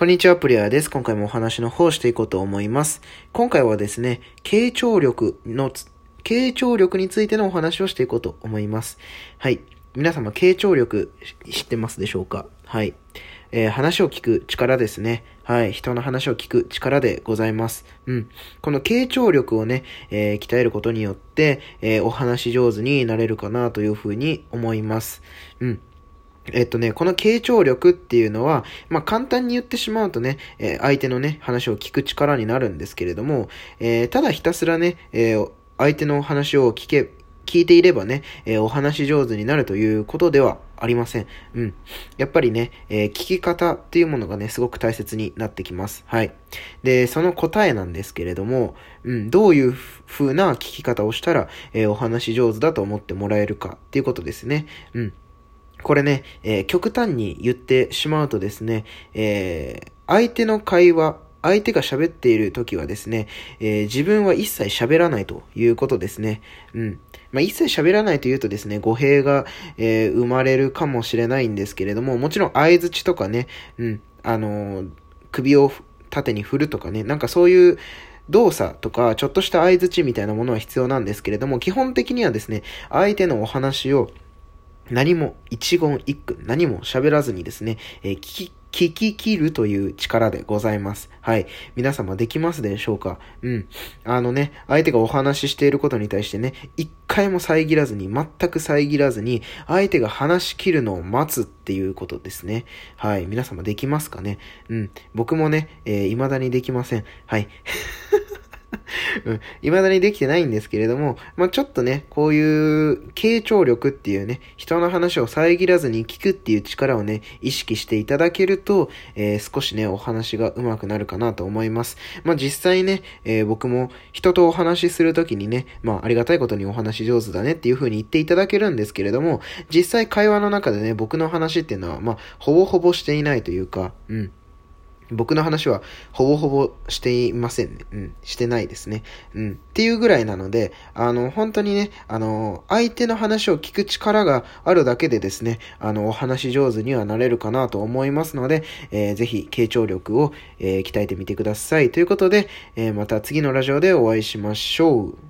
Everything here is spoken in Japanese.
こんにちは、プレイヤーです。今回もお話の方をしていこうと思います。今回はですね、傾聴力の、傾聴力についてのお話をしていこうと思います。はい。皆様、傾聴力知ってますでしょうか？はい。えー、話を聞く力ですね。はい。人の話を聞く力でございます。うん。この傾聴力をね、えー、鍛えることによって、えー、お話上手になれるかなというふうに思います。うん。えっとね、この傾聴力っていうのは、まあ、簡単に言ってしまうとね、えー、相手のね、話を聞く力になるんですけれども、えー、ただひたすらね、えー、相手の話を聞け、聞いていればね、えお話上手になるということではありません。うん。やっぱりね、え聞き方っていうものがね、すごく大切になってきます。はい。で、その答えなんですけれども、うん、どういう風な聞き方をしたら、えお話上手だと思ってもらえるかっていうことですね。うん。これね、えー、極端に言ってしまうとですね、えー、相手の会話、相手が喋っている時はですね、えー、自分は一切喋らないということですね。うん。まあ、一切喋らないというとですね、語弊が、えー、生まれるかもしれないんですけれども、もちろん相づちとかね、うん、あのー、首を縦に振るとかね、なんかそういう、動作とか、ちょっとした合図みたいなものは必要なんですけれども、基本的にはですね、相手のお話を何も一言一句、何も喋らずにですね、えー、聞き、聞き切るという力でございます。はい。皆様できますでしょうか？うん。あのね、相手がお話ししていることに対してね、一回も遮らずに、全く遮らずに、相手が話し切るのを待つっていうことですね。はい。皆様できますかね？うん。僕もね、えー、未だにできません。はい。うん。未だにできてないんですけれども、まあ、ちょっとね、こういう傾聴力っていうね、人の話を遮らずに聞くっていう力をね、意識していただけると、えー、少しね、お話が上手くなるかなと思います。まあ、実際ね、えー、僕も人とお話しするときにね、まあ、ありがたいことにお話上手だねっていう風に言っていただけるんですけれども、実際会話の中でね、僕の話っていうのは、まあ、ほぼほぼしていないというか、うん。僕の話はほぼほぼしていませんね。うん。してないですね。うん。っていうぐらいなので、あの、本当にね、あの、相手の話を聞く力があるだけでですね、あの、お話上手にはなれるかなと思いますので、えー、ぜひ、傾聴力を、えー、鍛えてみてください。ということで、えー、また次のラジオでお会いしましょう。